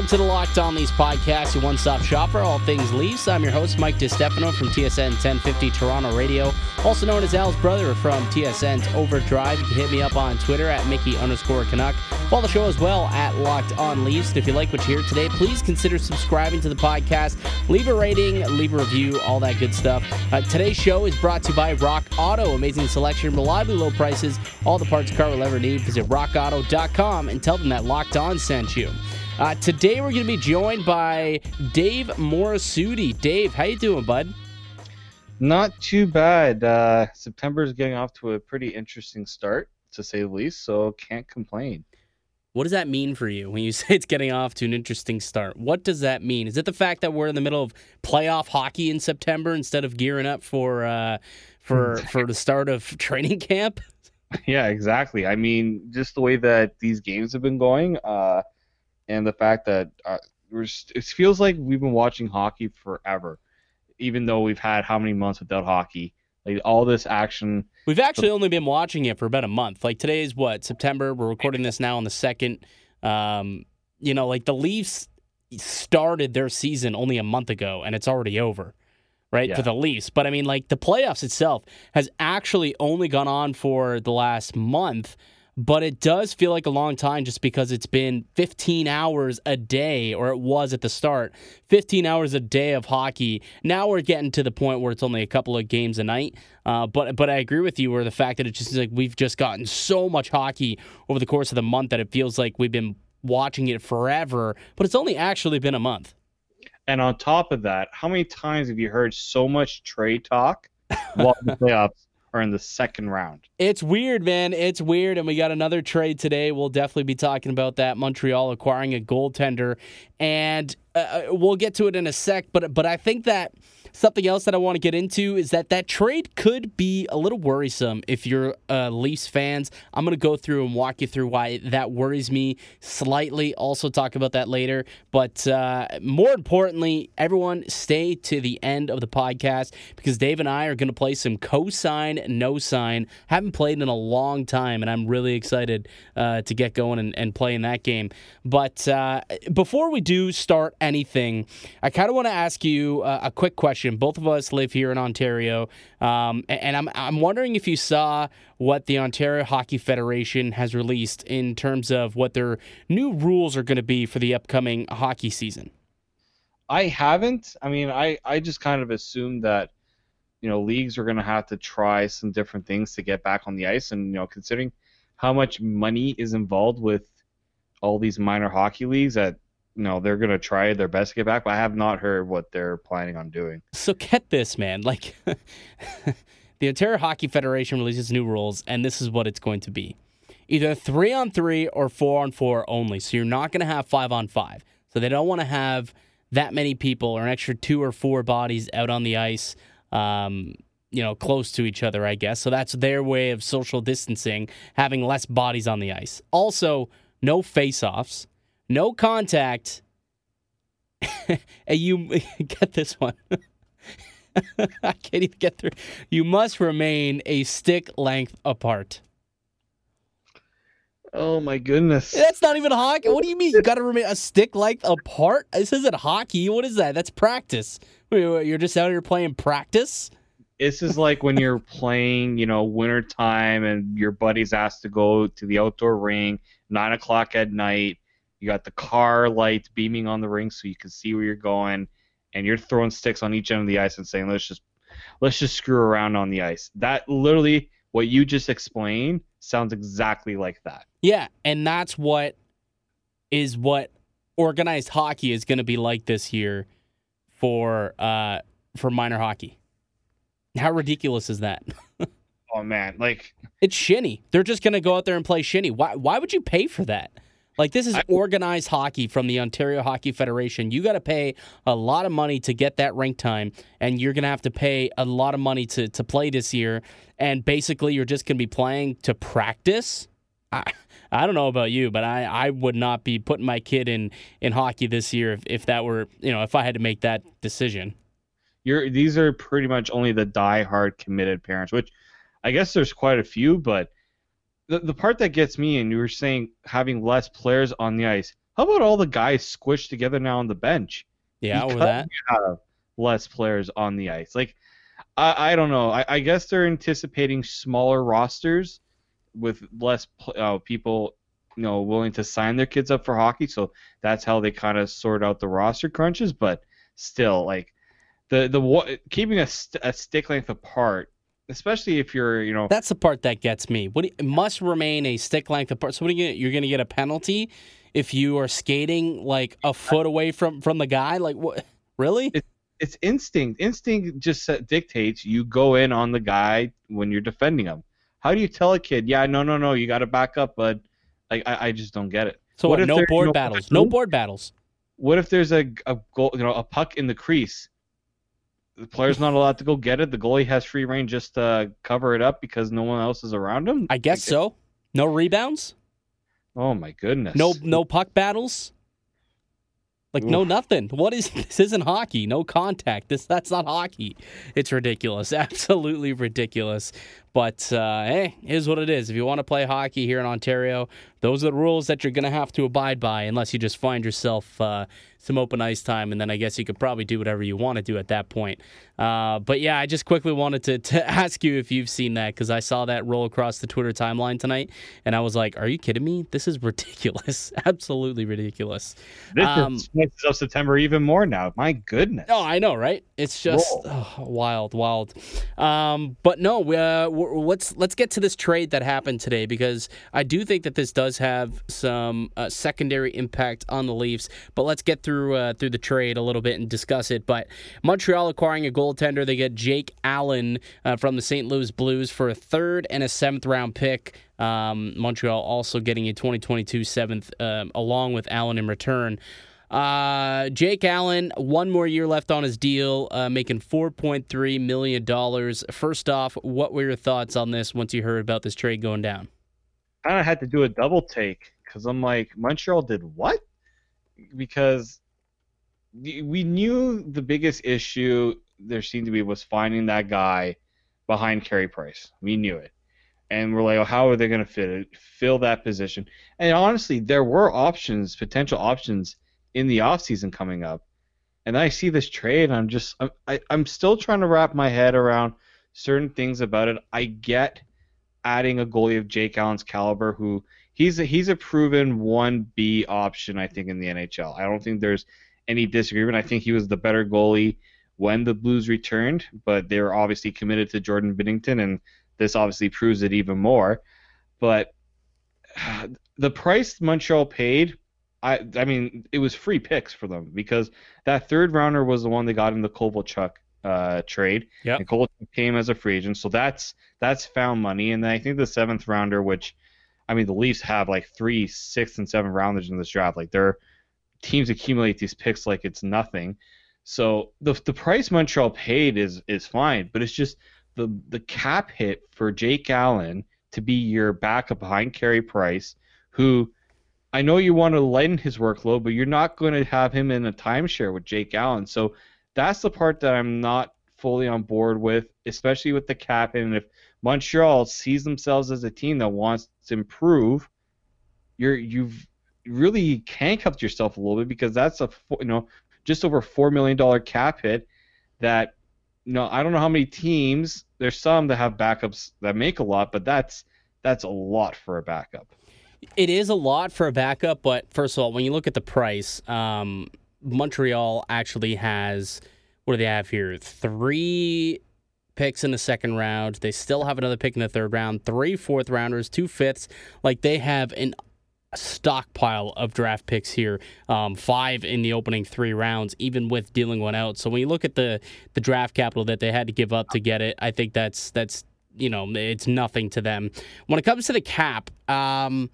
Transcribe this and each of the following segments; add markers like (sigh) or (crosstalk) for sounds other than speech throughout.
Welcome to the Locked On Leafs podcast, your one-stop shop for all things Leafs. I'm your host, Mike DiStefano from TSN 1050 Toronto Radio, also known as Al's brother from TSN's Overdrive. You can hit me up on Twitter at Mickey underscore Canuck. Follow the show as well at Locked On Leafs. And if you like what you hear today, please consider subscribing to the podcast. Leave a rating, leave a review, all that good stuff. Uh, today's show is brought to you by Rock Auto. Amazing selection, reliably low prices, all the parts car will ever need. Visit rockauto.com and tell them that Locked On sent you. Uh, today we're going to be joined by Dave Morassutti. Dave, how you doing, bud? Not too bad. Uh, September is getting off to a pretty interesting start, to say the least. So can't complain. What does that mean for you when you (laughs) say it's getting off to an interesting start? What does that mean? Is it the fact that we're in the middle of playoff hockey in September instead of gearing up for uh, for (laughs) for the start of (laughs) training camp? Yeah, exactly. I mean, just the way that these games have been going. Uh, and the fact that uh, it feels like we've been watching hockey forever, even though we've had how many months without hockey. Like all this action. We've actually only been watching it for about a month. Like today is what September. We're recording this now on the second. Um, you know, like the Leafs started their season only a month ago, and it's already over right, yeah. for the Leafs. But I mean, like the playoffs itself has actually only gone on for the last month but it does feel like a long time just because it's been 15 hours a day, or it was at the start, 15 hours a day of hockey. Now we're getting to the point where it's only a couple of games a night. Uh, but but I agree with you where the fact that it just like we've just gotten so much hockey over the course of the month that it feels like we've been watching it forever, but it's only actually been a month. And on top of that, how many times have you heard so much trade talk while the (laughs) playoffs are in the second round. It's weird, man. It's weird. And we got another trade today. We'll definitely be talking about that. Montreal acquiring a goaltender. And uh, uh we'll get to it in a sec. But, but I think that Something else that I want to get into is that that trade could be a little worrisome if you're uh, Leafs fans. I'm going to go through and walk you through why that worries me slightly. Also, talk about that later. But uh, more importantly, everyone stay to the end of the podcast because Dave and I are going to play some cosign, no sign. Haven't played in a long time, and I'm really excited uh, to get going and, and play in that game. But uh, before we do start anything, I kind of want to ask you uh, a quick question. Both of us live here in Ontario, um, and I'm I'm wondering if you saw what the Ontario Hockey Federation has released in terms of what their new rules are going to be for the upcoming hockey season. I haven't. I mean, I I just kind of assumed that you know leagues are going to have to try some different things to get back on the ice, and you know considering how much money is involved with all these minor hockey leagues that you know they're gonna try their best to get back, but I have not heard what they're planning on doing. So get this, man. Like (laughs) the Ontario Hockey Federation releases new rules, and this is what it's going to be: either three on three or four on four only. So you're not gonna have five on five. So they don't want to have that many people or an extra two or four bodies out on the ice. Um, you know, close to each other, I guess. So that's their way of social distancing, having less bodies on the ice. Also, no face offs no contact. (laughs) and you (laughs) get this one. (laughs) I can't even get through. You must remain a stick length apart. Oh my goodness. That's not even hockey. What do you mean? You got to remain a stick length apart? This isn't hockey. What is that? That's practice. You're just out here playing practice? This is like when you're playing, you know, winter time and your buddy's asked to go to the outdoor ring, nine o'clock at night, you got the car lights beaming on the ring so you can see where you're going, and you're throwing sticks on each end of the ice and saying, "Let's just let's just screw around on the ice." That literally what you just explained sounds exactly like that. Yeah, and that's what is what organized hockey is going to be like this year for uh for minor hockey. How ridiculous is that? (laughs) oh man, like it's shinny. They're just going to go out there and play shinny. Why why would you pay for that? Like this is organized hockey from the Ontario Hockey Federation. You got to pay a lot of money to get that rank time, and you're going to have to pay a lot of money to to play this year. And basically, you're just going to be playing to practice. I, I don't know about you, but I, I would not be putting my kid in, in hockey this year if, if that were you know if I had to make that decision. You're these are pretty much only the die-hard committed parents, which I guess there's quite a few, but the, the part that gets me, and you were saying having less players on the ice. How about all the guys squished together now on the bench? Yeah, Because that. have less players on the ice. Like, I, I don't know. I, I guess they're anticipating smaller rosters with less uh, people, you know, willing to sign their kids up for hockey. So that's how they kind of sort out the roster crunches. But still, like the the keeping a, st- a stick length apart, especially if you're, you know, That's the part that gets me. What you- must remain a stick length apart. So what are you gonna, you're going to get a penalty if you are skating like a foot away from from the guy? Like what? (laughs) Really? it's instinct. Instinct just dictates you go in on the guy when you're defending him. How do you tell a kid, yeah, no, no, no, you got to back up, bud? Like, I, I just don't get it. So What what, no board no- battles. (laughs) No board battles. What if there's a, a goal, you know, a puck in the crease? The player's not allowed to go get it. The goalie has free reign just to cover it up because no one else is around him. I guess so. No rebounds. Oh my goodness. No no puck battles. Like no nothing. What is (laughs) this? Isn't hockey? No contact. This that's not hockey. It's ridiculous. (laughs) Absolutely ridiculous. But uh, hey, is what it is. If you want to play hockey here in Ontario, those are the rules that you're going to have to abide by, unless you just find yourself uh, some open ice time, and then I guess you could probably do whatever you want to do at that point. Uh, but yeah, I just quickly wanted to, to (laughs) ask you if you've seen that because I saw that roll across the Twitter timeline tonight, and I was like, "Are you kidding me? This is (laughs) ridiculous. Absolutely ridiculous." This um, spices up September even more now. My goodness. Oh, I know, right? It's just oh, wild, wild. Um, but no, we, uh, we're- let's let's get to this trade that happened today because I do think that this does have some uh, secondary impact on the Leafs. But let's get through uh, through the trade a little bit and discuss it. But Montreal acquiring a goaltender, they get Jake Allen uh, from the St. Louis Blues for a third and a seventh round pick. Um, Montreal also getting a 2022 seventh um, along with Allen in return. Uh, Jake Allen, one more year left on his deal, uh, making $4.3 million. First off, what were your thoughts on this once you heard about this trade going down? kind of had to do a double take because I'm like, Montreal did what? Because we knew the biggest issue there seemed to be was finding that guy behind Carey Price. We knew it. And we're like, oh, how are they going to fit it, fill that position? And honestly, there were options, potential options in the offseason coming up. And I see this trade, I'm just, I'm, I, I'm still trying to wrap my head around certain things about it. I get adding a goalie of Jake Allen's caliber, who he's a, he's a proven one B option, I think, in the NHL. I don't think there's any disagreement. I think he was the better goalie when the Blues returned, but they were obviously committed to Jordan Binnington, and this obviously proves it even more. But (sighs) the price Montreal paid, I I mean, it was free picks for them because that third rounder was the one they got in the Kovalchuk uh, trade. Yep. And Kovalchuk came as a free agent, so that's that's found money. And then I think the seventh rounder, which I mean, the Leafs have like three sixth and seventh rounders in this draft. Like their teams accumulate these picks like it's nothing. So the the price Montreal paid is is fine, but it's just the the cap hit for Jake Allen to be your backup behind Carey Price, who I know you want to lighten his workload, but you're not going to have him in a timeshare with Jake Allen. So that's the part that I'm not fully on board with, especially with the cap. And if Montreal sees themselves as a team that wants to improve, you're you've really handcuffed yourself a little bit because that's a you know just over four million dollar cap hit that you know I don't know how many teams there's some that have backups that make a lot, but that's that's a lot for a backup. It is a lot for a backup, but first of all, when you look at the price, um, Montreal actually has what do they have here? Three picks in the second round. They still have another pick in the third round, three fourth rounders, two fifths. Like they have an stockpile of draft picks here, um, five in the opening three rounds, even with dealing one out. So when you look at the the draft capital that they had to give up to get it, I think that's that's you know it's nothing to them. When it comes to the cap, um,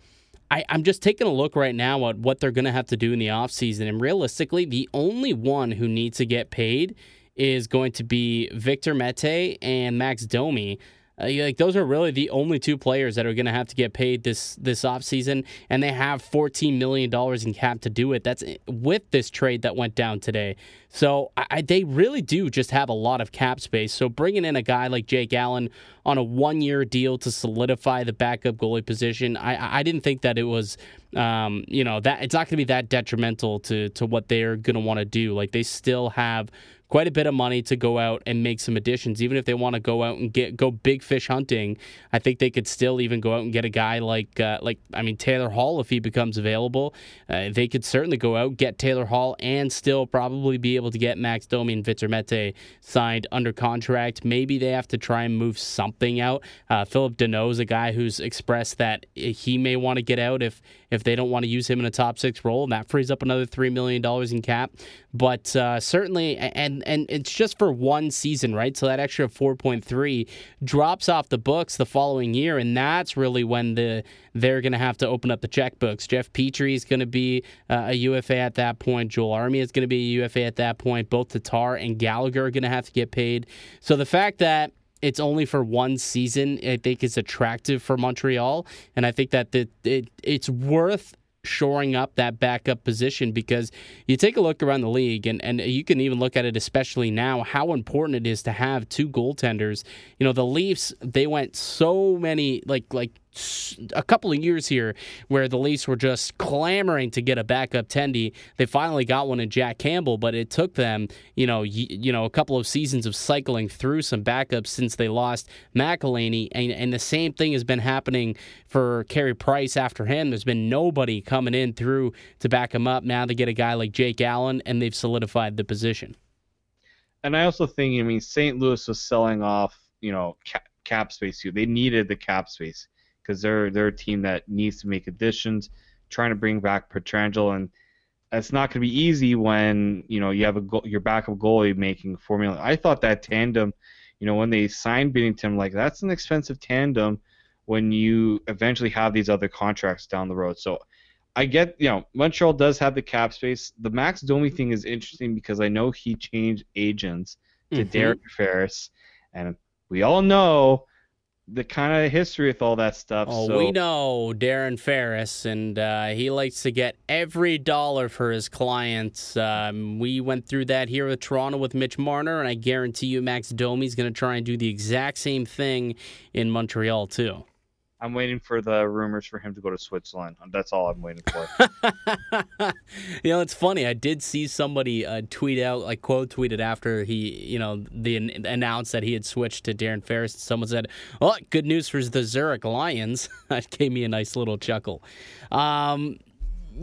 I, I'm just taking a look right now at what they're going to have to do in the offseason. And realistically, the only one who needs to get paid is going to be Victor Mete and Max Domi. Uh, like those are really the only two players that are going to have to get paid this this offseason and they have 14 million dollars in cap to do it. That's with this trade that went down today. So I, they really do just have a lot of cap space. So bringing in a guy like Jake Allen on a one year deal to solidify the backup goalie position, I, I didn't think that it was, um, you know, that it's not going to be that detrimental to to what they're going to want to do. Like they still have quite a bit of money to go out and make some additions. Even if they want to go out and get go big fish hunting, I think they could still even go out and get a guy like uh, like I mean Taylor Hall if he becomes available. Uh, they could certainly go out get Taylor Hall and still probably be able to get Max Domi and Victor Mete signed under contract. Maybe they have to try and move something out. Uh, Phillip Danault is a guy who's expressed that he may want to get out if if they don't want to use him in a top six role, and that frees up another three million dollars in cap. But uh, certainly, and and it's just for one season, right? So that extra four point three drops off the books the following year, and that's really when the they're going to have to open up the checkbooks. Jeff Petry is going to be uh, a UFA at that point. Joel Armia is going to be a UFA at that point. Both Tatar and Gallagher are going to have to get paid. So the fact that it's only for one season. I think is attractive for Montreal, and I think that the, it, it's worth shoring up that backup position because you take a look around the league and, and you can even look at it especially now how important it is to have two goaltenders. You know, the Leafs, they went so many like like a couple of years here where the Leafs were just clamoring to get a backup tendy. They finally got one in Jack Campbell, but it took them, you know, y- you know, a couple of seasons of cycling through some backups since they lost McElhinney, and, and the same thing has been happening for Carey Price after him. There's been nobody coming in through to back him up. Now they get a guy like Jake Allen, and they've solidified the position. And I also think, I mean, St. Louis was selling off, you know, cap, cap space too. They needed the cap space because they're they're a team that needs to make additions, trying to bring back Pietrangelo, and it's not going to be easy when you know you have a go- your backup goalie making four million. I thought that tandem, you know, when they signed Binnington, like that's an expensive tandem when you eventually have these other contracts down the road. So I get, you know, Montreal does have the cap space. The Max Domi thing is interesting because I know he changed agents to mm-hmm. Derek Ferris, and we all know the kind of history with all that stuff. Oh, so. we know Darren Ferris, and uh, he likes to get every dollar for his clients. Um, we went through that here with Toronto with Mitch Marner, and I guarantee you Max Domi is going to try and do the exact same thing in Montreal too. I'm waiting for the rumors for him to go to Switzerland. That's all I'm waiting for. (laughs) you know, it's funny. I did see somebody uh, tweet out, like quote tweeted after he, you know, the announced that he had switched to Darren Ferris. Someone said, "Oh, good news for the Zurich Lions." (laughs) that gave me a nice little chuckle. Um,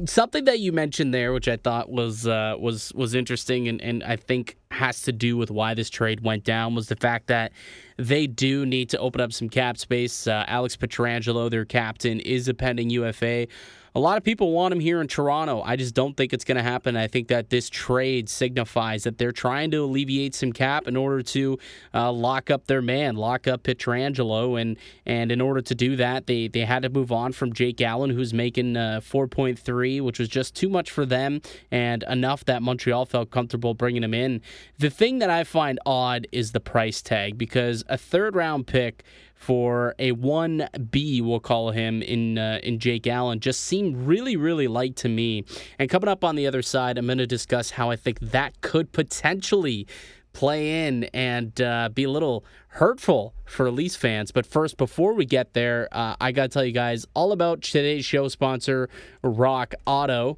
something that you mentioned there, which I thought was uh, was was interesting, and, and I think has to do with why this trade went down, was the fact that they do need to open up some cap space. Uh, Alex Pietrangelo, their captain, is a pending UFA a lot of people want him here in Toronto. I just don't think it's going to happen. I think that this trade signifies that they're trying to alleviate some cap in order to uh, lock up their man, lock up Pietrangelo, and and in order to do that, they they had to move on from Jake Allen, who's making uh, 4.3, which was just too much for them, and enough that Montreal felt comfortable bringing him in. The thing that I find odd is the price tag because a third round pick for a 1B, we'll call him, in uh, in Jake Allen, just seemed really, really light to me. And coming up on the other side, I'm going to discuss how I think that could potentially play in and uh, be a little hurtful for Leafs fans. But first, before we get there, uh, I got to tell you guys all about today's show sponsor, Rock Auto.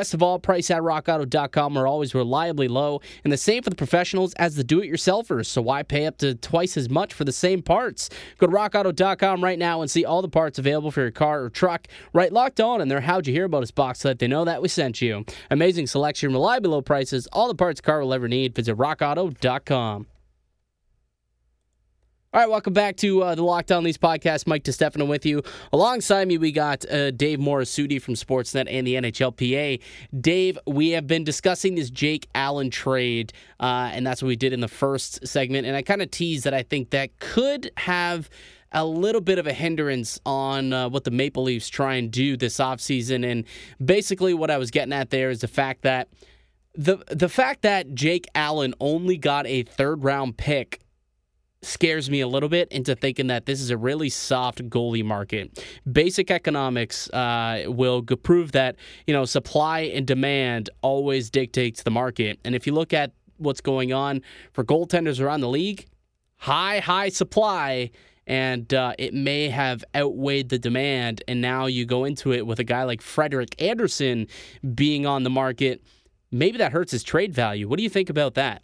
of all, price at rockauto.com are always reliably low, and the same for the professionals as the do it yourselfers. So why pay up to twice as much for the same parts? Go to rockauto.com right now and see all the parts available for your car or truck. Right locked on in their How'd You Hear About Us box so that they know that we sent you. Amazing selection, reliably low prices, all the parts car will ever need. Visit rockauto.com. All right, welcome back to uh, the Locked On Leafs podcast. Mike DeStefano with you. Alongside me, we got uh, Dave Morassutti from Sportsnet and the NHLPA. Dave, we have been discussing this Jake Allen trade, uh, and that's what we did in the first segment. And I kind of teased that I think that could have a little bit of a hindrance on uh, what the Maple Leafs try and do this offseason. And basically, what I was getting at there is the fact that the the fact that Jake Allen only got a third round pick scares me a little bit into thinking that this is a really soft goalie market. Basic economics uh, will prove that you know supply and demand always dictates the market. And if you look at what's going on for goaltenders around the league, high high supply. And uh, it may have outweighed the demand. And now you go into it with a guy like Frederik Andersen being on the market. Maybe that hurts his trade value. What do you think about that?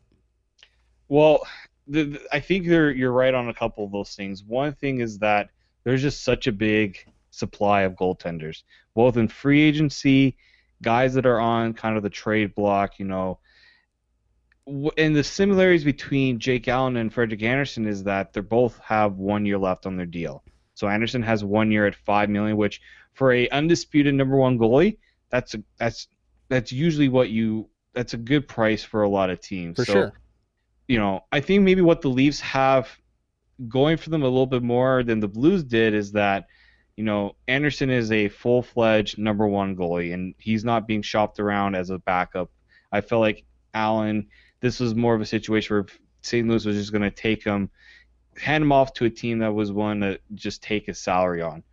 Well, the, the, I think you're you're right on a couple of those things. One thing is that there's just such a big supply of goaltenders, both in free agency, guys that are on kind of the trade block, you know. And the similarities between Jake Allen and Frederik Andersen is that they both have one year left on their deal. So Andersen has one year at five million, which for a undisputed number one goalie, that's a, that's that's usually what you that's a good price for a lot of teams. For so, sure you know, I think maybe what the Leafs have going for them a little bit more than the Blues did is that, you know, Andersen is a full fledged number one goalie and he's not being shopped around as a backup. I feel like Allen, this was more of a situation where St. Louis was just going to take him, hand him off to a team that was willing to just take his salary on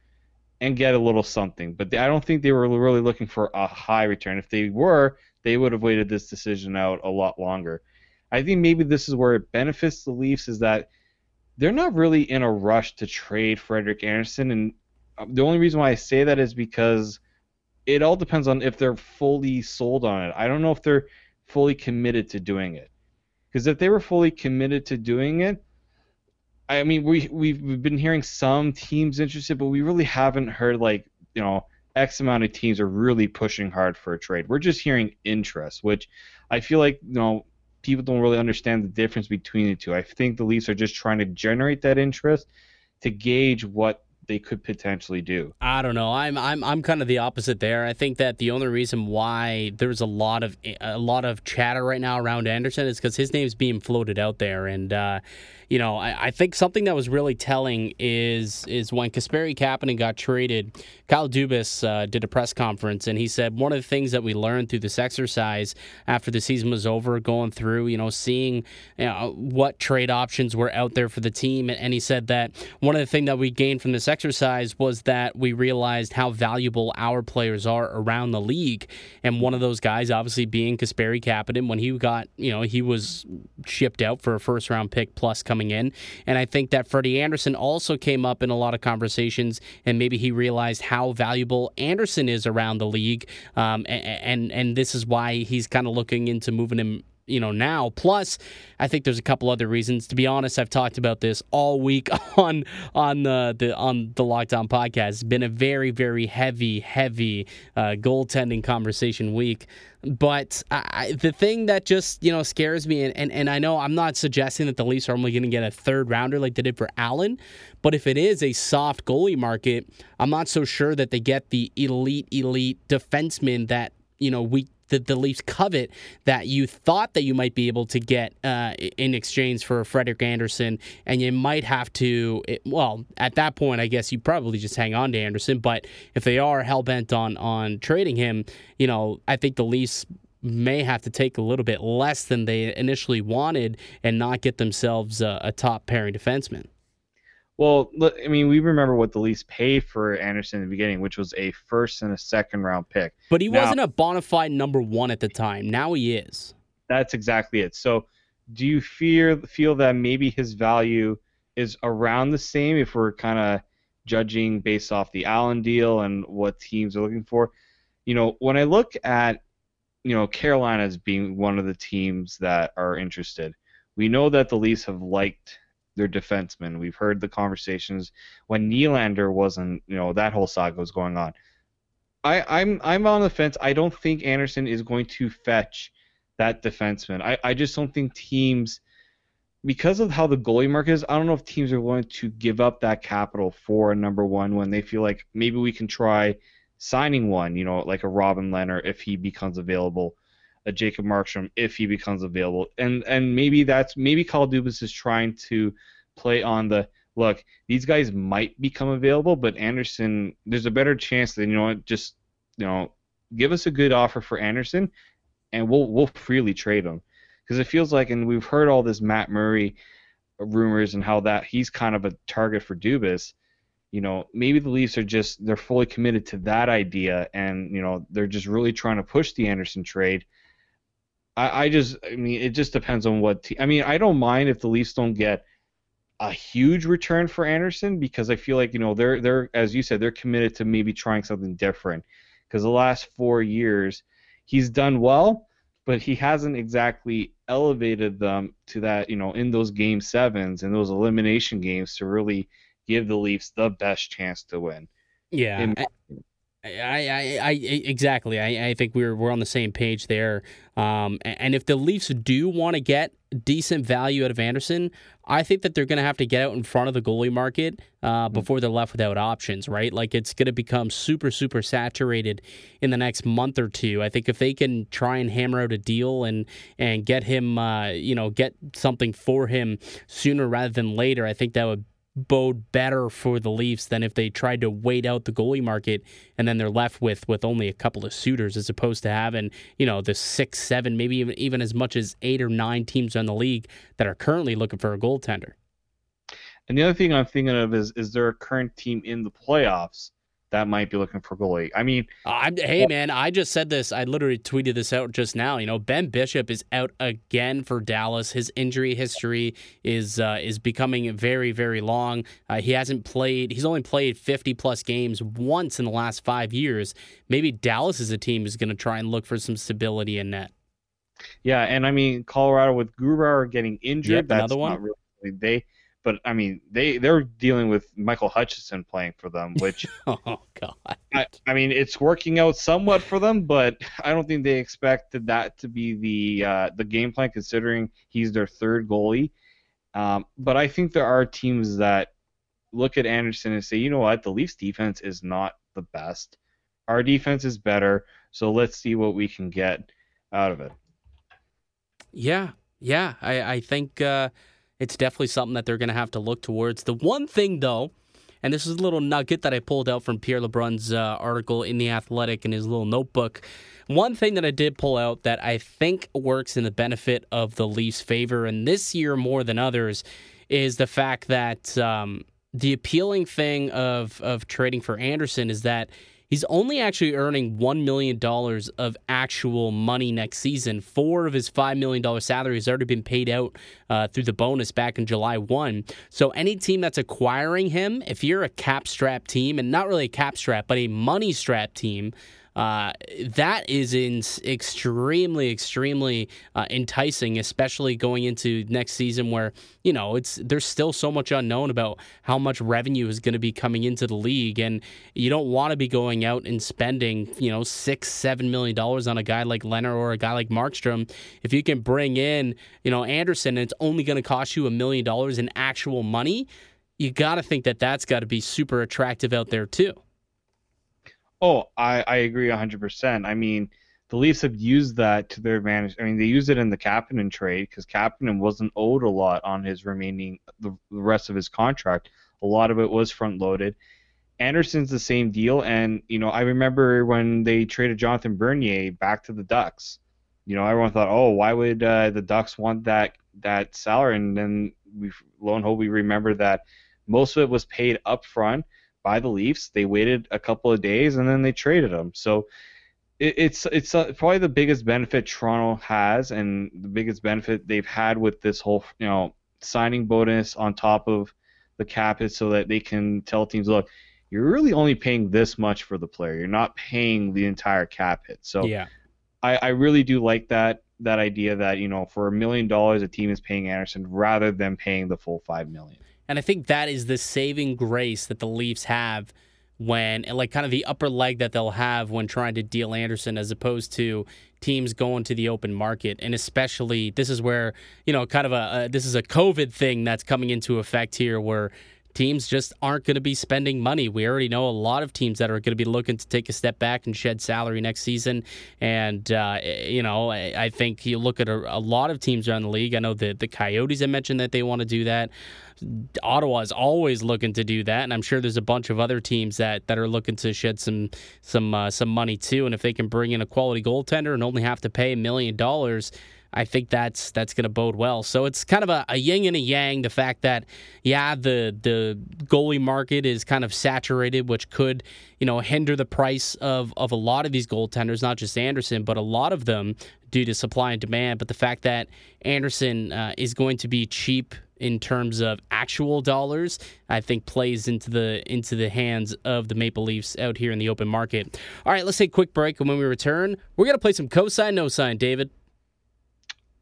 and get a little something. But I don't think they were really looking for a high return. If they were, they would have waited this decision out a lot longer. I think maybe this is where it benefits the Leafs is that they're not really in a rush to trade Frederik Andersen. and um, the only reason why I say that is because it all depends on if they're fully sold on it. I don't know if they're fully committed to doing it, because if they were fully committed to doing it, I mean we we've, we've been hearing some teams interested, but we really haven't heard like you know X amount of teams are really pushing hard for a trade. We're just hearing interest, which I feel like you know people don't really understand the difference between the two. I think the Leafs are just trying to generate that interest to gauge what they could potentially do. I don't know. I'm I'm I'm kind of the opposite there. I think that the only reason why there's a lot of a lot of chatter right now around Andersen is because his name's being floated out there, and uh, you know, I, I, think something that was really telling is is when Kasperi Kapanen got traded. Kyle Dubas uh, did a press conference and he said one of the things that we learned through this exercise after the season was over, going through, you know, seeing you know, what trade options were out there for the team, and, he said that one of the things that we gained from this exercise was that we realized how valuable our players are around the league, and one of those guys, obviously, being Kasperi Kapanen, when he got, you know, he was shipped out for a first round pick plus coming in. And I think that Freddie Andersen also came up in a lot of conversations, and maybe he realized how valuable Andersen is around the league. Um, and, and, and this is why he's kind of looking into moving him you know now plus i think there's a couple other reasons to be honest i've talked about this all week (laughs) on on the, the on the lockdown podcast it's been a very very heavy heavy uh, goaltending conversation week but I, the thing that just you know scares me and, and, and i know i'm not suggesting that the leafs are only going to get a third rounder like they did for allen but if it is a soft goalie market i'm not so sure that they get the elite elite defenseman that you know we the, the Leafs covet that you thought that you might be able to get uh, in exchange for Frederik Andersen, and you might have to. Well, at that point, I guess you probably just hang on to Andersen. But if they are hell bent on on trading him, you know, I think the Leafs may have to take a little bit less than they initially wanted and not get themselves a, a top pairing defenseman. Well, I mean, we remember what the Leafs paid for Andersen in the beginning, which was a first and a second round pick. But he now, wasn't a bona fide number one at the time. Now he is. That's exactly it. So, do you fear feel that maybe his value is around the same if we're kind of judging based off the Allen deal and what teams are looking for? You know, when I look at you know Carolina as being one of the teams that are interested, we know that the Leafs have liked their defensemen. We've heard the conversations when Nylander wasn't, you know, that whole saga was going on. I, I'm I'm on the fence. I don't think Andersen is going to fetch that defenseman. I, I just don't think teams because of how the goalie market is, I don't know if teams are willing to give up that capital for a number one when they feel like maybe we can try signing one, you know, like a Robin Lehner if he becomes available, a Jacob Markstrom if he becomes available, and and maybe that's maybe Kyle Dubas is trying to play on the look. These guys might become available, but Andersen, there's a better chance that you know what, just you know, give us a good offer for Andersen, and we'll we'll freely trade him because it feels like, and we've heard all this Matt Murray rumors and how that he's kind of a target for Dubas. You know, maybe the Leafs are just they're fully committed to that idea, and you know they're just really trying to push the Andersen trade. I, I just, I mean, it just depends on what. Te- I mean, I don't mind if the Leafs don't get a huge return for Andersen because I feel like you know they're they're as you said they're committed to maybe trying something different because the last four years he's done well, but he hasn't exactly elevated them to that, you know, in those game sevens and those elimination games to really give the Leafs the best chance to win. Yeah. I, I, I, exactly. I, I think we're we're on the same page there. Um, and if the Leafs do want to get decent value out of Andersen, I think that they're going to have to get out in front of the goalie market uh, hmm. before they're left without options, right? Like it's going to become super, super saturated in the next month or two. I think if they can try and hammer out a deal and and get him, uh, you know, get something for him sooner rather than later, I think that would bode better for the Leafs than if they tried to wait out the goalie market and then they're left with with only a couple of suitors as opposed to having you know the six, seven, maybe even even as much as eight or nine teams in the league that are currently looking for a goaltender. And the other thing I'm thinking of is is there a current team in the playoffs that might be looking for goalie. I mean, uh, hey man, I just said this. I literally tweeted this out just now. You know, Ben Bishop is out again for Dallas. His injury history is uh, is becoming very very long. Uh, he hasn't played. He's only played 50 plus games once in the last five years. Maybe Dallas is a team who's going to try and look for some stability in net. Yeah, and I mean Colorado with Grubauer getting injured. Yep, that's another one. Really, they but I mean, they they're dealing with Michael Hutchinson playing for them, which (laughs) oh god, I, I, mean, it's working out somewhat for them, but I don't think they expected that to be the uh, the game plan, considering he's their third goalie. Um, but I think there are teams that look at Andersen and say, you know what, the Leafs defense is not the best. Our defense is better, so let's see what we can get out of it. Yeah, yeah, I I think. Uh it's definitely something that they're going to have to look towards. The one thing, though, and this is a little nugget that I pulled out from Pierre LeBrun's uh, article in The Athletic in his little notebook. One thing that I did pull out that I think works in the benefit of the Leafs' favor, and this year more than others, is the fact that um, the appealing thing of of trading for Andersen is that He's only actually earning $1 million of actual money next season. Four of his $5 million salary has already been paid out uh, through the bonus back in July 1. So, any team that's acquiring him, if you're a cap strap team, and not really a cap strap, but a money strap team, uh, that is in extremely, extremely uh, enticing, especially going into next season where you know it's there's still so much unknown about how much revenue is going to be coming into the league, and you don't want to be going out and spending you know six, seven million dollars on a guy like Lehner or a guy like Markstrom. If you can bring in you know Andersen, and it's only going to cost you a million dollars in actual money. You got to think that that's got to be super attractive out there too. Oh, I, I agree 100%. I mean, the Leafs have used that to their advantage. I mean, they used it in the Kapanen trade because Kapanen wasn't owed a lot on his remaining the, the rest of his contract. A lot of it was front loaded. Andersen's the same deal, and you know I remember when they traded Jonathan Bernier back to the Ducks. You know, everyone thought, oh, why would uh, the Ducks want that that salary? And then we, lo and behold, we remember that most of it was paid up front by the Leafs. They waited a couple of days and then they traded him. So it, it's it's uh, probably the biggest benefit Toronto has and the biggest benefit they've had with this whole you know signing bonus on top of the cap is so that they can tell teams, look, you're really only paying this much for the player. You're not paying the entire cap hit. So yeah. I, I really do like that that idea that you know for a million dollars a team is paying Andersen rather than paying the full five million. And I think that is the saving grace that the Leafs have when like kind of the upper leg that they'll have when trying to deal Andersen as opposed to teams going to the open market. And especially this is where you know kind of a, a this is a covid thing that's coming into effect here where teams just aren't going to be spending money. We already know a lot of teams that are going to be looking to take a step back and shed salary next season. And, uh, you know, I, think you look at a, a, lot of teams around the league. I know the, the Coyotes, I mentioned that they want to do that. Ottawa is always looking to do that, and I'm sure there's a bunch of other teams that, that are looking to shed some some uh, some money too. And if they can bring in a quality goaltender and only have to pay a million dollars, I think that's that's going to bode well. So it's kind of a, a yin and a yang. The fact that yeah, the the goalie market is kind of saturated, which could you know hinder the price of of a lot of these goaltenders, not just Andersen, but a lot of them due to supply and demand. But the fact that Andersen uh, is going to be cheap in terms of actual dollars, I think plays into the into the hands of the Maple Leafs out here in the open market. All right, let's take a quick break, and when we return, we're gonna play some cosign no sign, David.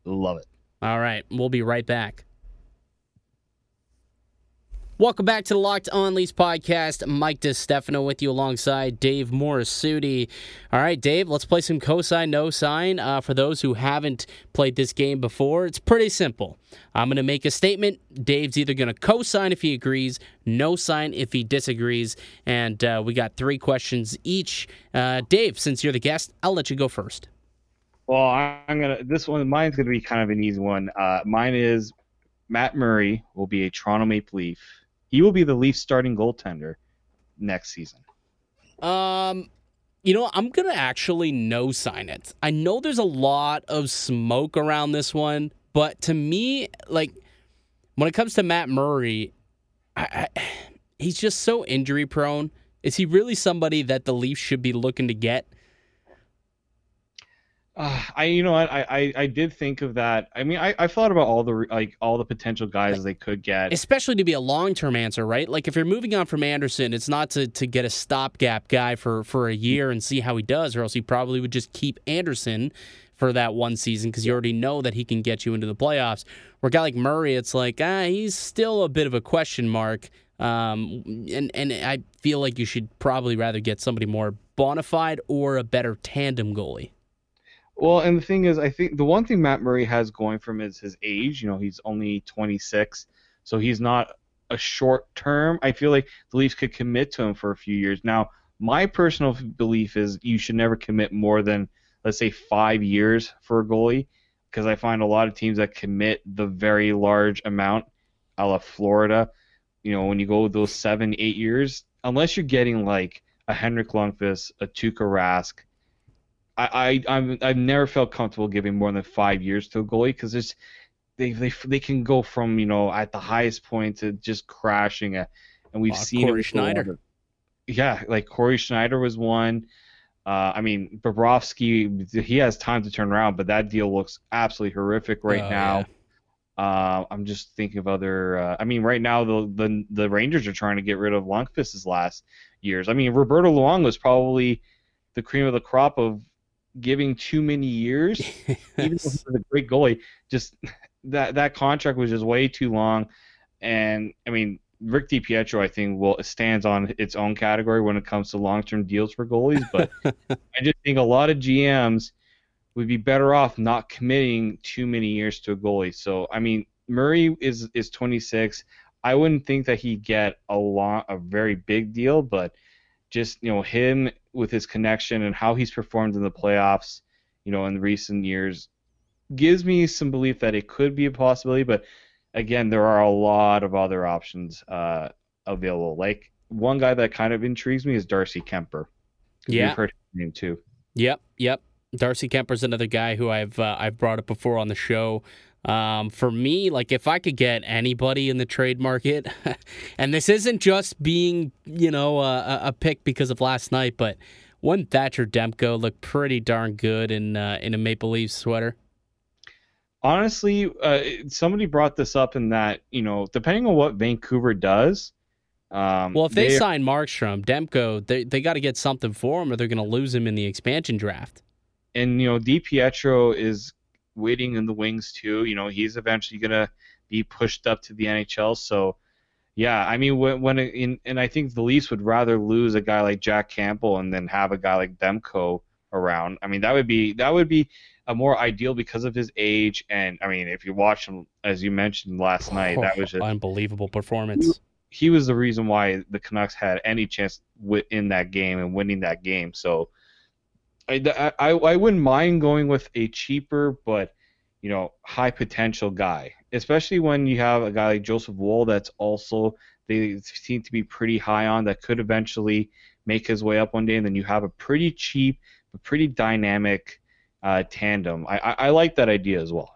Love it. All right. We'll be right back. Welcome back to the Locked On Leafs podcast. Mike DeStefano with you alongside Dave Morassutti. All right, Dave, let's play some cosign, no sign. Uh, for those who haven't played this game before, it's pretty simple. I'm going to make a statement. Dave's either going to cosign if he agrees, no sign if he disagrees. And uh, we got three questions each. Uh, Dave, since you're the guest, I'll let you go first. Well, I'm gonna. This one, mine's gonna be kind of an easy one. Uh, mine is Matt Murray will be a Toronto Maple Leaf. He will be the Leafs starting goaltender next season. Um, you know, I'm gonna actually no sign it. I know there's a lot of smoke around this one, but to me, like when it comes to Matt Murray, I, I, he's just so injury prone. Is he really somebody that the Leafs should be looking to get? Uh, I you know what I, I I did think of that. I mean I I thought about all the like all the potential guys they could get, especially to be a long term answer, right? Like if you're moving on from Andersen, it's not to to get a stopgap guy for for a year and see how he does, or else he probably would just keep Andersen for that one season because you already know that he can get you into the playoffs. Where a guy like Murray, it's like ah, he's still a bit of a question mark. Um, and and I feel like you should probably rather get somebody more bona fide or a better tandem goalie. Well, and the thing is, I think the one thing Matt Murray has going from is his age. You know, he's only 26, so he's not a short term. I feel like the Leafs could commit to him for a few years. Now, my personal belief is you should never commit more than, let's say, five years for a goalie, because I find a lot of teams that commit the very large amount, a la Florida. You know, when you go with those seven, eight years, unless you're getting like a Henrik Lundqvist, a Tuukka Rask, I, I I'm I've never felt comfortable giving more than five years to a goalie because it's they, they they can go from you know at the highest point to just crashing it, and we've uh, seen Cory Schneider. Yeah, like Cory Schneider was one. Uh, I mean, Bobrovsky, he has time to turn around, but that deal looks absolutely horrific right oh, now. Yeah. Uh, I'm just thinking of other. Uh, I mean, right now the, the the Rangers are trying to get rid of Lundqvist's last years. I mean, Roberto Luongo was probably the cream of the crop of giving too many years, yes. (laughs) even though he's a great goalie, just that that contract was just way too long. And I mean, Rick DiPietro, I think, will stands on its own category when it comes to long-term deals for goalies. But (laughs) I just think a lot of GMs would be better off not committing too many years to a goalie. So I mean, Murray is is 26. I wouldn't think that he'd get a long, a very big deal, but just you know him with his connection and how he's performed in the playoffs, you know, in recent years, gives me some belief that it could be a possibility. But again, there are a lot of other options uh, available. Like one guy that kind of intrigues me is Darcy Kuemper. Yeah, we've heard his name too. Yep, yep. Darcy Kuemper's another guy who I've uh, I've brought up before on the show. Um, for me, like if I could get anybody in the trade market, (laughs) and this isn't just being, you know, a, a pick because of last night, but wouldn't Thatcher Demko look pretty darn good in uh, in a Maple Leafs sweater? Honestly, uh, somebody brought this up in that you know, depending on what Vancouver does. Um, well, if they, they sign Markstrom, Demko, they they got to get something for him, or they're going to lose him in the expansion draft. And you know, DiPietro is waiting in the wings too. You know, he's eventually gonna be pushed up to the NHL. So, Yeah, I mean when when it, in, and I think the Leafs would rather lose a guy like Jack Campbell and then have a guy like Demko around. I mean that would be that would be a more ideal because of his age and I mean if you watch him as you mentioned last oh, night, that was just unbelievable performance. He, he was the reason why the Canucks had any chance in that game and winning that game. So I, I I wouldn't mind going with a cheaper but you know high potential guy especially when you have a guy like Joseph Woll that's also they seem to be pretty high on that could eventually make his way up one day, and then you have a pretty cheap but pretty dynamic uh, tandem. I, I, I, like that idea as well.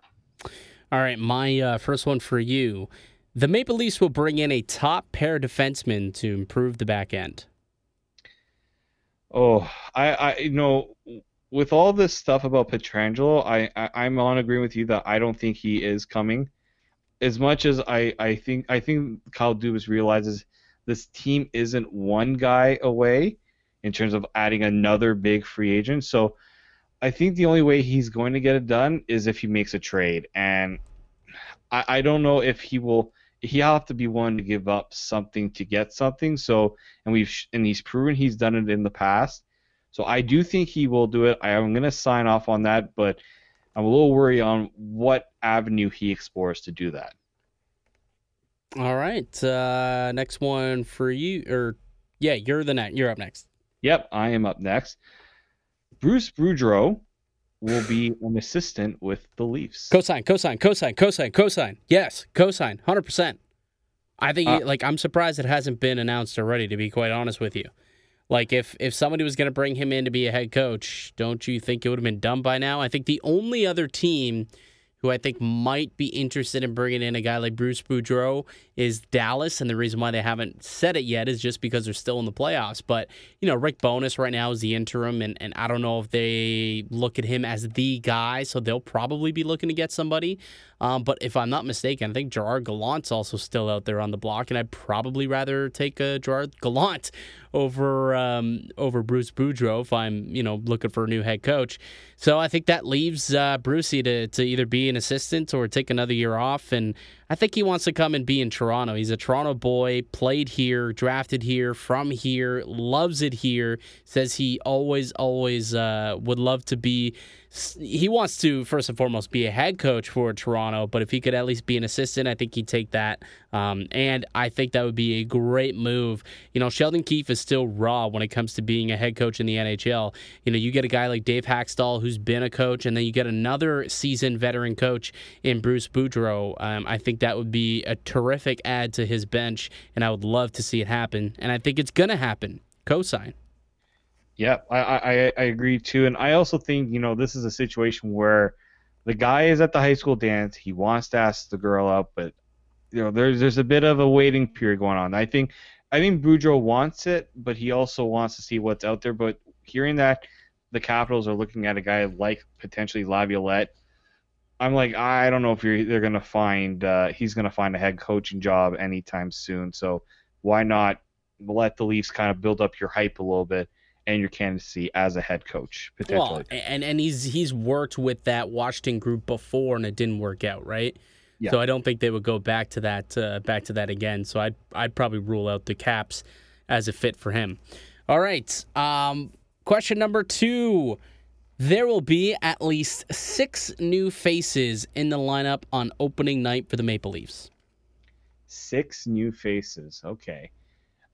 All right, my uh, first one for you. The Maple Leafs will bring in a top pair defenseman to improve the back end. Oh, I, I you know with all this stuff about Pietrangelo, I, I am on agreeing with you that I don't think he is coming as much as I, I think I think Kyle Dubas realizes this team isn't one guy away in terms of adding another big free agent. So I think the only way he's going to get it done is if he makes a trade. And I, I don't know if he will he have to be one to give up something to get something. So and we've and he's proven he's done it in the past. So I do think he will do it. I am going to sign off on that, but I'm a little worried on what avenue he explores to do that. All right. Uh, next one for you, or yeah, you're the next. You're up next. Yep, I am up next. Bruce Boudreau will be an assistant with the Leafs. Cosign, cosign, cosign, cosign, cosign. Yes, cosign, hundred percent. I think, uh, like, I'm surprised it hasn't been announced already. To be quite honest with you, like if if somebody was going to bring him in to be a head coach, don't you think it would have been done by now? I think the only other team who I think might be interested in bringing in a guy like Bruce Boudreau is Dallas, and the reason why they haven't said it yet is just because they're still in the playoffs. But you know, Rick Bowness right now is the interim, and, and I don't know if they look at him as the guy, so they'll probably be looking to get somebody. Um, but if I'm not mistaken, I think Gerard Gallant's also still out there on the block, and I'd probably rather take a Gerard Gallant over um, over Bruce Boudreau if I'm you know looking for a new head coach. So I think that leaves uh, Brucey to to either be an assistant or take another year off, and I think he wants to come and be in Toronto. He's a Toronto boy, played here, drafted here, from here, loves it here. Says he always always uh, would love to be he wants to first and foremost be a head coach for Toronto, but if he could at least be an assistant, I think he'd take that. Um, and I think that would be a great move. You know, Sheldon Keefe is still raw when it comes to being a head coach in the NHL. You know, you get a guy like Dave Hakstol who's been a coach, and then you get another seasoned veteran coach in Bruce Boudreau. Um, I think that would be a terrific add to his bench, and I would love to see it happen. And I think it's going to happen. Cosign. Yeah, I, I I agree too, and I also think you know this is a situation where the guy is at the high school dance. He wants to ask the girl out, but you know there's there's a bit of a waiting period going on. I think I think Boudreau wants it, but he also wants to see what's out there. But hearing that the Capitals are looking at a guy like potentially Laviolette, I'm like I don't know if you're they're gonna find uh, he's gonna find a head coaching job anytime soon. So why not let the Leafs kind of build up your hype a little bit and your candidacy as a head coach potentially. Well, and and he's he's worked with that Washington group before and it didn't work out, right? Yeah. So I don't think they would go back to that uh, back to that again. So I'd I'd probably rule out the Caps as a fit for him. All right. Um, question number two. There will be at least six new faces in the lineup on opening night for the Maple Leafs. Six new faces. Okay.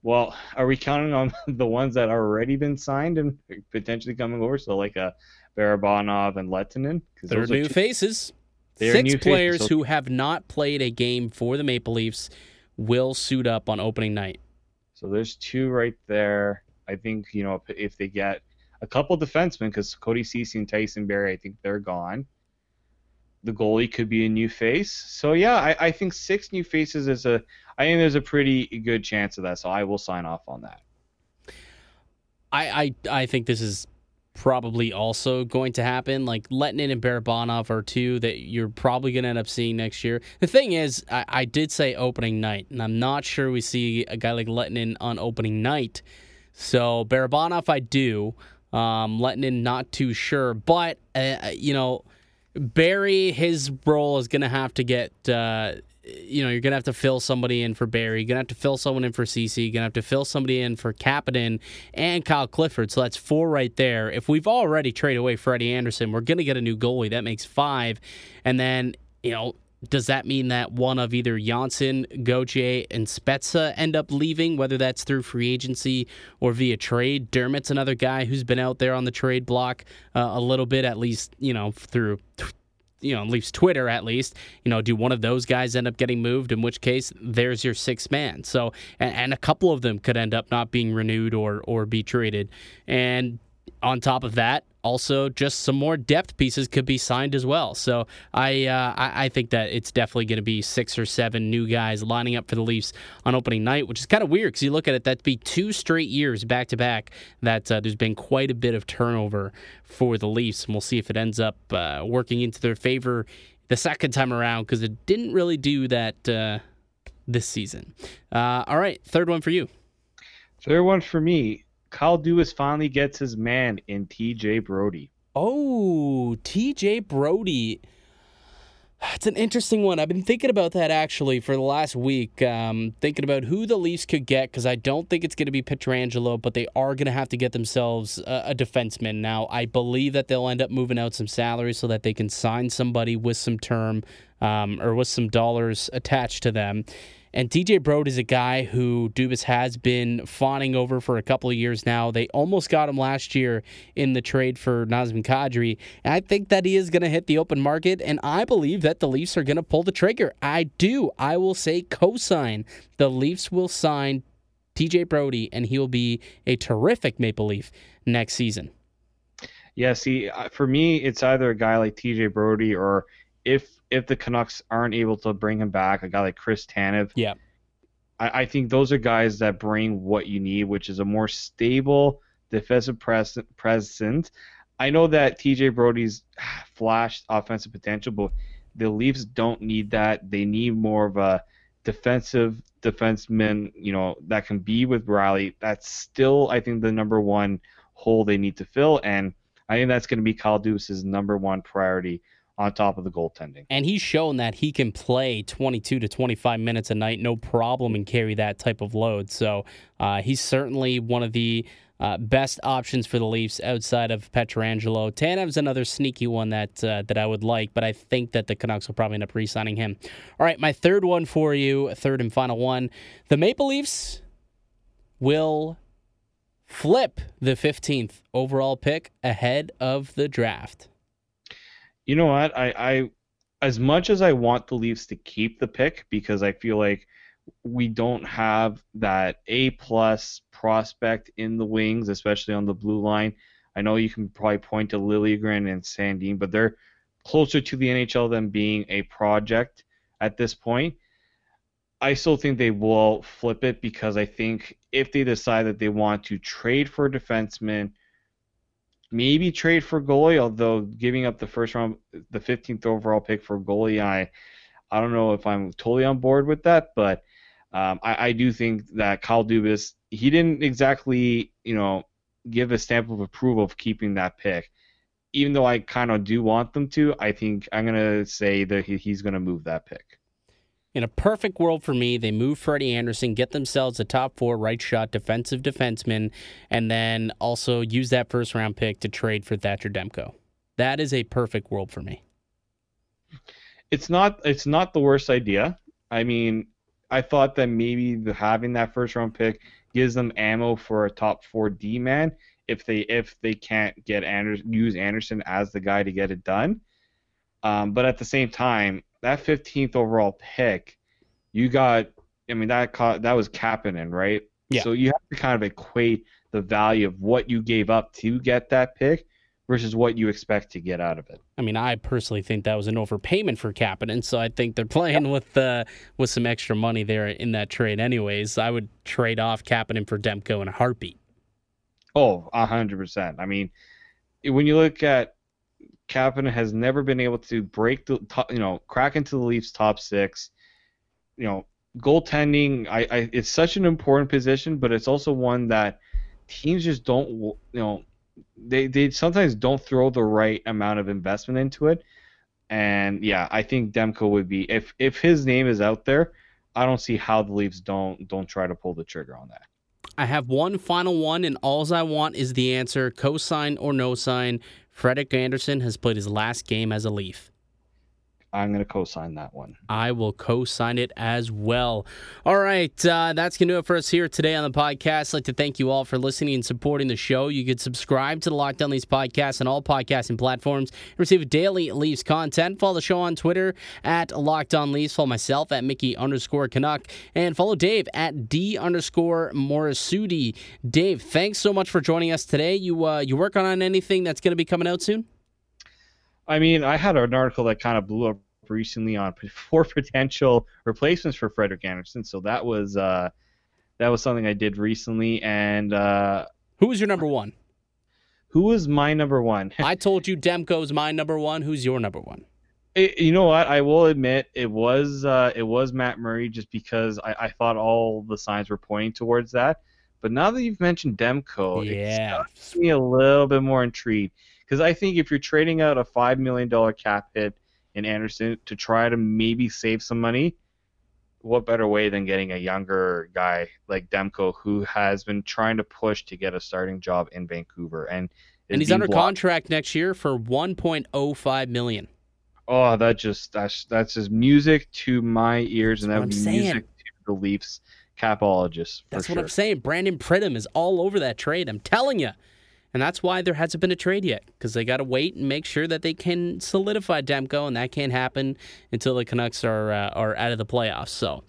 Well, are we counting on (laughs) the ones that already been signed and potentially coming over? So like a uh, Barabanov and Lehtinen? They're new two, faces. They're Six new players faces. who have not played a game for the Maple Leafs will suit up on opening night. So there's two right there. I think you know if they get a couple defensemen, because Cody Ceci and Tyson Barrie, I think they're gone. The goalie could be a new face. So yeah, I, I think six new faces is a I think there's a pretty good chance of that, so I will sign off on that. I I, I think this is probably also going to happen. Like Lehtinen and Barabanov are two that you're probably going to end up seeing next year. The thing is, I, I, did say opening night, and I'm not sure we see a guy like Lehtinen on opening night. So Barabanov, I do. Um, Lehtinen, not too sure, but uh, you know, Barrie, his role is going to have to get. Uh, you know, you're gonna have to fill somebody in for Barrie. You're gonna have to fill someone in for Ceci. You're gonna have to fill somebody in for Kapanen and Kyle Clifford. So that's four right there. If we've already traded away Freddie Andersen, we're gonna get a new goalie. That makes five. And then you know, does that mean that one of either Janssen, Gauthier, and Spezza end up leaving, whether that's through free agency or via trade? Dermott's another guy who's been out there on the trade block uh, a little bit, at least, you know, through you know, Leafs Twitter at least, you know, do one of those guys end up getting moved? In which case, there's your six man. So, and, and, a couple of them could end up not being renewed or or be traded. And on top of that, also just some more depth pieces could be signed as well. So I uh, I, I, think that it's definitely going to be six or seven new guys lining up for the Leafs on opening night, which is kind of weird because you look at it, that'd be two straight years back to back that uh, there's been quite a bit of turnover for the Leafs, and we'll see if it ends up uh, working into their favor the second time around because it didn't really do that uh, this season. Uh, all right, third one for you. Third one for me. Kyle Dubas finally gets his man in TJ Brodie. Oh, TJ Brodie. It's an interesting one. I've been thinking about that actually for the last week. Um, thinking about who the Leafs could get because I don't think it's going to be Pietrangelo, but they are going to have to get themselves a, a, defenseman. Now, I believe that they'll end up moving out some salary so that they can sign somebody with some term um, or with some dollars attached to them. And TJ Brodie is a guy who Dubas has been fawning over for a couple of years now. They almost got him last year in the trade for Nazem Kadri. And I think that he is going to hit the open market. And I believe that the Leafs are going to pull the trigger. I do. I will say co-sign. The Leafs will sign TJ Brodie, and he will be a terrific Maple Leaf next season. Yeah, see, uh, for me, it's either a guy like TJ Brodie or if if the Canucks aren't able to bring him back, a guy like Chris Tanev. Yeah. I, I think those are guys that bring what you need, which is a more stable defensive pres- presence. I know that TJ Brodie's (sighs) flashed offensive potential, but the Leafs don't need that. They need more of a defensive defenseman, you know, that can be with Rielly. That's still, I think, the number one hole they need to fill, and I think that's going to be Kyle Dubas's number one priority on top of the goaltending. And he's shown that he can play 22 to 25 minutes a night, no problem, and carry that type of load. So uh, he's certainly one of the uh, best options for the Leafs outside of Pietrangelo. Tanev's another sneaky one that uh, that I would like, but I think that the Canucks will probably end up re-signing him. All right, my third one for you, third and final one. The Maple Leafs will flip the 15th overall pick ahead of the draft you know what? I, I as much as I want the Leafs to keep the pick because I feel like we don't have that A plus prospect in the wings, especially on the blue line. I know you can probably point to Liljegren and Sandin, but they're closer to the NHL than being a project at this point. I still think they will flip it because I think if they decide that they want to trade for a defenseman maybe trade for goalie. Although giving up the first round, the 15th overall pick for goalie, I I don't know if I'm totally on board with that, but um, I, I do think that Kyle Dubas he didn't exactly you know give a stamp of approval of keeping that pick. Even though I kind of do want them to, I think I'm gonna say that he, he's gonna move that pick. In a perfect world for me, they move Freddie Andersen, get themselves a top four right shot defensive defenseman, and then also use that first round pick to trade for Thatcher Demko. That is a perfect world for me. It's not. It's not the worst idea. I mean, I thought that maybe the, having that first round pick gives them ammo for a top four D man if they if they can't get Andersen use Andersen as the guy to get it done. Um, but at the same time, that 15th overall pick, you got. I mean that caught, that was Kapanen, right? Yeah. So you have to kind of equate the value of what you gave up to get that pick versus what you expect to get out of it. I mean, I personally think that was an overpayment for Kapanen, so I think they're playing with uh, with some extra money there in that trade. Anyways, I would trade off Kapanen for Demko in a heartbeat. Oh, hundred percent. I mean, when you look at Kapanen has never been able to break the top, you know, crack into the Leafs top six. You know, goaltending, I, I, it's such an important position, but it's also one that teams just don't, you know, they, they sometimes don't throw the right amount of investment into it. And yeah, I think Demko would be if if his name is out there, I don't see how the Leafs don't don't try to pull the trigger on that. I have one final one, and alls I want is the answer: cosign or no sign. Frederik Andersen has played his last game as a Leaf. I'm going to co-sign that one. I will co-sign it as well. All right, uh, that's going to do it for us here today on the podcast. I'd like to thank you all for listening and supporting the show. You can subscribe to the Locked On Leafs podcast on all podcasting platforms. And receive daily Leafs content. Follow the show on Twitter at Locked On Leafs. Follow myself at Mickey underscore Canuck. And follow Dave at D underscore Morassutti. Dave, thanks so much for joining us today. You, uh, you working on anything that's going to be coming out soon? I mean, I had an article that kind of blew up recently on (laughs) four potential replacements for Frederik Andersen. so that was uh, that was something I did recently. And uh, who was your number one? Who was my number one? (laughs) I told you Demko's my number one. Who's your number one? It, you know what? I will admit it was uh, it was Matt Murray, just because I, I thought all the signs were pointing towards that. But now that you've mentioned Demko, yeah. it makes me a little bit more intrigued because I think if you're trading out a five million dollar cap hit in Andersen to try to maybe save some money, what better way than getting a younger guy like Demko who has been trying to push to get a starting job in Vancouver and and he's under blocked. contract next year for 1.05 million. Oh, that just that's that's just music to my ears, that's and that would be saying. music to the Leafs capologists. That's what. I'm saying. Brandon Pridham is all over that trade. I'm telling you. And that's why there hasn't been a trade yet because they got to wait and make sure that they can solidify Demko, and that can't happen until the Canucks are uh, are out of the playoffs. So.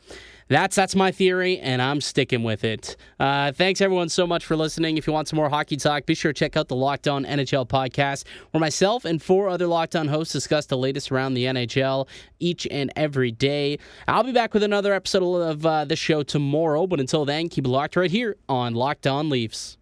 That's that's my theory, and I'm sticking with it. Uh, thanks everyone so much for listening. If you want some more hockey talk, be sure to check out the Locked On NHL podcast, where myself and four other Locked On hosts discuss the latest around the NHL each and every day. I'll be back with another episode of uh, the show tomorrow, but until then, keep it locked right here on Locked On Leafs.